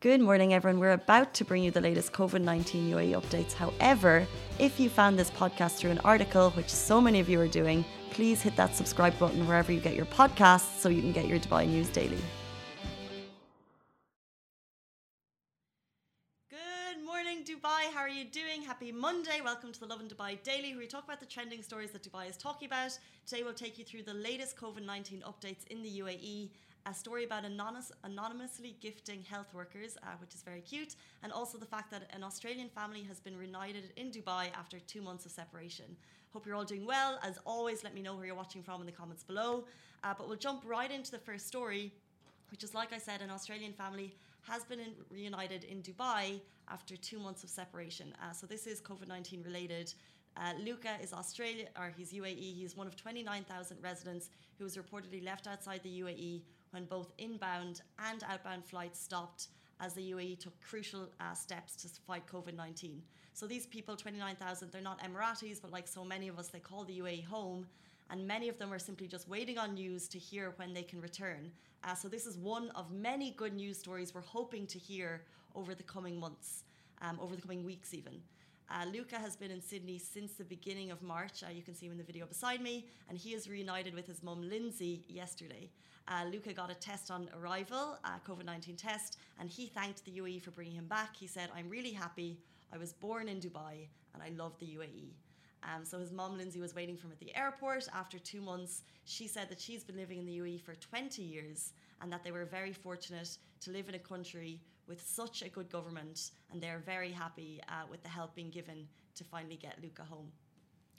Good morning, everyone. We're about to bring you the latest COVID 19 UAE updates. However, if you found this podcast through an article, which so many of you are doing, please hit that subscribe button wherever you get your podcasts so you can get your Dubai news daily. Good morning, Dubai. How are you doing? Happy Monday. Welcome to the Lovin Dubai Daily, where we talk about the trending stories that Dubai is talking about. Today, we'll take you through the latest COVID 19 updates in the UAE a story about anonymous, anonymously gifting health workers, uh, which is very cute, and also the fact that an Australian family has been reunited in Dubai after two months of separation. Hope you're all doing well. As always, let me know where you're watching from in the comments below. Uh, but we'll jump right into the first story, which is like I said, an Australian family has been in, reunited in Dubai after two months of separation. Uh, so this is COVID 19 related. Uh, Luca is Australia, or he's UAE. He's one of 29,000 residents who was reportedly left outside the UAE when both inbound and outbound flights stopped as the UAE took crucial uh, steps to fight COVID 19. So these people, 29,000, they're not Emiratis, but like so many of us, they call the UAE home. And many of them are simply just waiting on news to hear when they can return. Uh, so, this is one of many good news stories we're hoping to hear over the coming months, um, over the coming weeks, even. Uh, Luca has been in Sydney since the beginning of March. Uh, you can see him in the video beside me, and he is reunited with his mum Lindsay yesterday. Uh, Luca got a test on arrival, a COVID 19 test, and he thanked the UAE for bringing him back. He said, I'm really happy. I was born in Dubai and I love the UAE. Um, so his mom, Lindsay, was waiting for him at the airport. After two months, she said that she's been living in the UAE for 20 years and that they were very fortunate to live in a country with such a good government and they're very happy uh, with the help being given to finally get Luca home.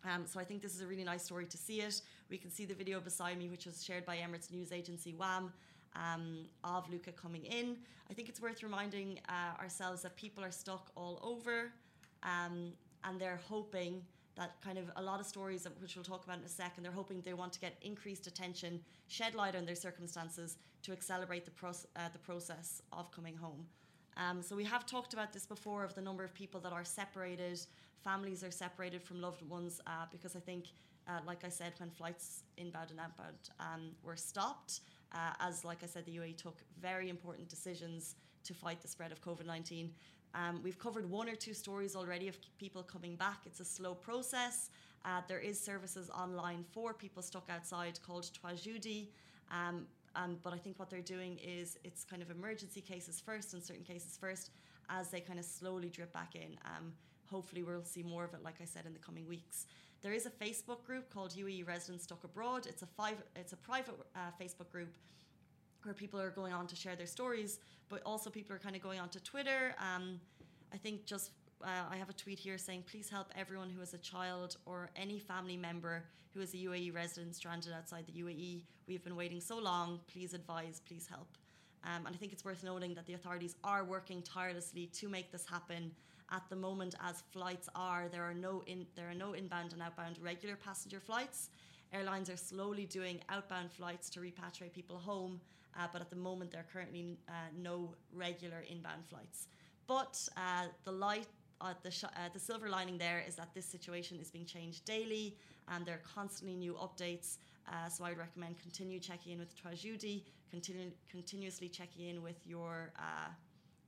Um, so I think this is a really nice story to see it. We can see the video beside me, which was shared by Emirates news agency WAM. Um, of Luca coming in. I think it's worth reminding uh, ourselves that people are stuck all over um, and they're hoping that kind of a lot of stories, which we'll talk about in a second, they're hoping they want to get increased attention, shed light on their circumstances to accelerate the, pro- uh, the process of coming home. Um, so we have talked about this before of the number of people that are separated families are separated from loved ones uh, because I think, uh, like I said, when flights inbound and outbound um, were stopped, uh, as like I said, the UAE took very important decisions to fight the spread of COVID 19. Um, we've covered one or two stories already of people coming back. It's a slow process. Uh, there is services online for people stuck outside called Tawajudi. Um, um, but I think what they're doing is it's kind of emergency cases first and certain cases first as they kind of slowly drip back in. Um, hopefully we'll see more of it, like I said, in the coming weeks. There is a Facebook group called UAE Residents Stuck Abroad. It's a five, it's a private uh, Facebook group where people are going on to share their stories, but also people are kind of going on to Twitter. Um, I think just uh, I have a tweet here saying, please help everyone who is a child or any family member who is a UAE resident stranded outside the UAE. We've been waiting so long. Please advise, please help. Um, and I think it's worth noting that the authorities are working tirelessly to make this happen at the moment as flights are there are no in there are no inbound and outbound regular passenger flights airlines are slowly doing outbound flights to repatriate people home uh, but at the moment there are currently uh, no regular inbound flights but uh, the light uh, the, sh- uh, the silver lining there is that this situation is being changed daily and there are constantly new updates uh, so I would recommend continue checking in with Tawajudi, continue continuously checking in with your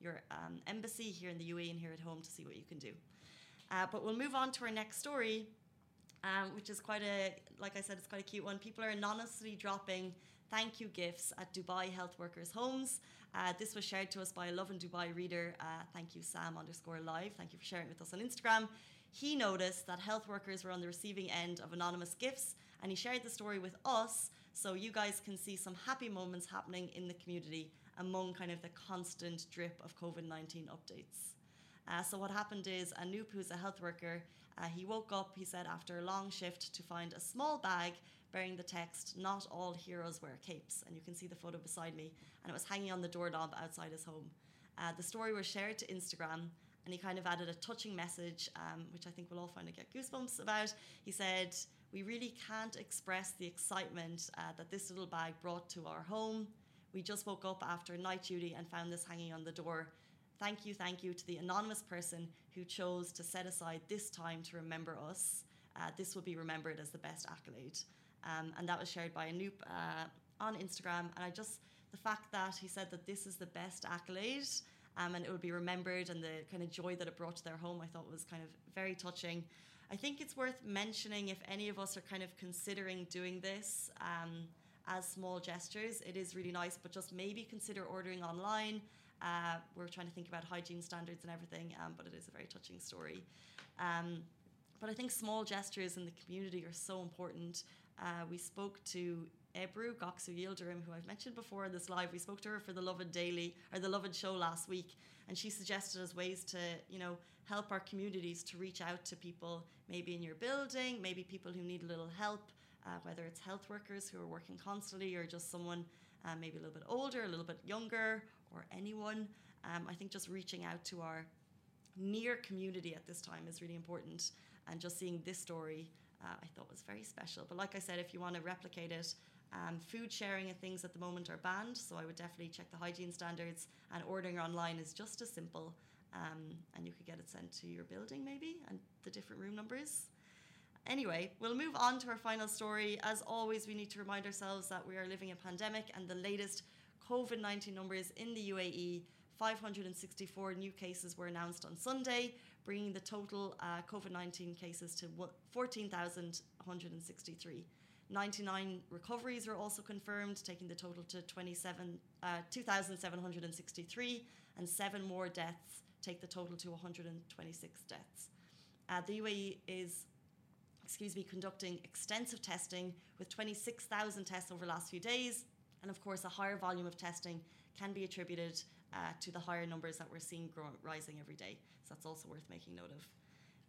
your um, embassy here in the UAE and here at home to see what you can do. Uh, but we'll move on to our next story, um, which is quite a, like I said, it's quite a cute one. People are anonymously dropping thank you gifts at Dubai health workers' homes. Uh, this was shared to us by a Lovin Dubai reader. Uh, thank you, Sam underscore live. Thank you for sharing with us on Instagram. He noticed that health workers were on the receiving end of anonymous gifts, and he shared the story with us so you guys can see some happy moments happening in the community among kind of the constant drip of COVID 19 updates. Uh, so, what happened is Anoop, who's a health worker, uh, he woke up, he said, after a long shift to find a small bag bearing the text, Not all heroes wear capes. And you can see the photo beside me. And it was hanging on the doorknob outside his home. Uh, the story was shared to Instagram. And he kind of added a touching message, um, which I think we'll all find to get goosebumps about. He said, We really can't express the excitement uh, that this little bag brought to our home. We just woke up after night duty and found this hanging on the door. Thank you, thank you to the anonymous person who chose to set aside this time to remember us. Uh, this will be remembered as the best accolade. Um, and that was shared by Anoop uh, on Instagram. And I just, the fact that he said that this is the best accolade um, and it will be remembered. And the kind of joy that it brought to their home, I thought was kind of very touching. I think it's worth mentioning if any of us are kind of considering doing this um, as small gestures, it is really nice, but just maybe consider ordering online. Uh, we're trying to think about hygiene standards and everything, um, but it is a very touching story. Um, but I think small gestures in the community are so important. Uh, we spoke to Ebru Goksu Yildirim, who I've mentioned before in this live. We spoke to her for the Lovin Daily or the Lovin Show last week, and she suggested as ways to, you know, help our communities to reach out to people, maybe in your building, maybe people who need a little help, uh, whether it's health workers who are working constantly or just someone uh, maybe a little bit older, a little bit younger, or anyone. Um, I think just reaching out to our near community at this time is really important and just seeing this story uh, I thought was very special. But like I said, if you want to replicate it, um, food sharing and things at the moment are banned, so I would definitely check the hygiene standards. And ordering online is just as simple, um, and you could get it sent to your building maybe, and the different room numbers. Anyway, we'll move on to our final story. As always, we need to remind ourselves that we are living a pandemic, and the latest COVID 19 numbers in the UAE 564 new cases were announced on Sunday, bringing the total uh, COVID 19 cases to 14,163. 99 recoveries were also confirmed, taking the total to 27, uh, 2,763, and seven more deaths take the total to 126 deaths. Uh, the UAE is, excuse me, conducting extensive testing with 26,000 tests over the last few days, and of course, a higher volume of testing can be attributed uh, to the higher numbers that we're seeing grow- rising every day. So that's also worth making note of.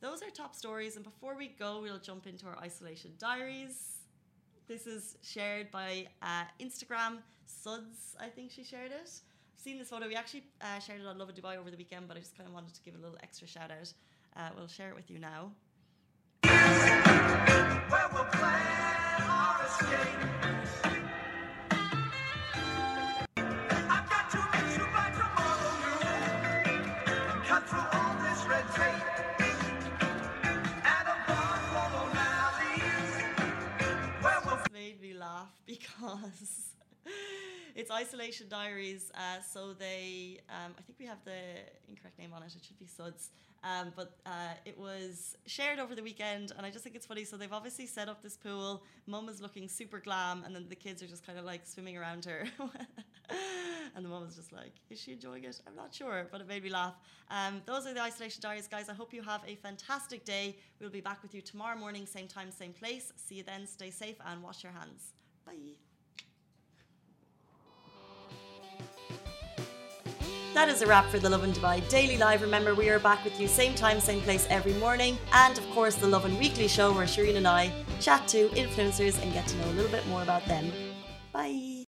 Those are top stories, and before we go, we'll jump into our isolation diaries. This is shared by uh, Instagram. Suds, I think she shared it. Seen this photo. We actually uh, shared it on Lovin Dubai over the weekend, but I just kind of wanted to give a little extra shout out. Uh, we'll share it with you now. Made me laugh because it's Isolation Diaries. Uh, so they, um, I think we have the incorrect name on it. It should be Suds. Um, but uh, it was shared over the weekend, and I just think it's funny. So they've obviously set up this pool. Mum is looking super glam, and then the kids are just kind of like swimming around her. and the mum was just like, "Is she enjoying it? I'm not sure," but it made me laugh. Um, those are the Isolation Diaries, guys. I hope you have a fantastic day. We'll be back with you tomorrow morning, same time, same place. See you then. Stay safe and wash your hands. Bye. That is a wrap for the Lovin Dubai Daily Live. Remember, we are back with you same time, same place every morning. And of course, the Lovin Weekly Show where Shireen and I chat to influencers and get to know a little bit more about them. Bye.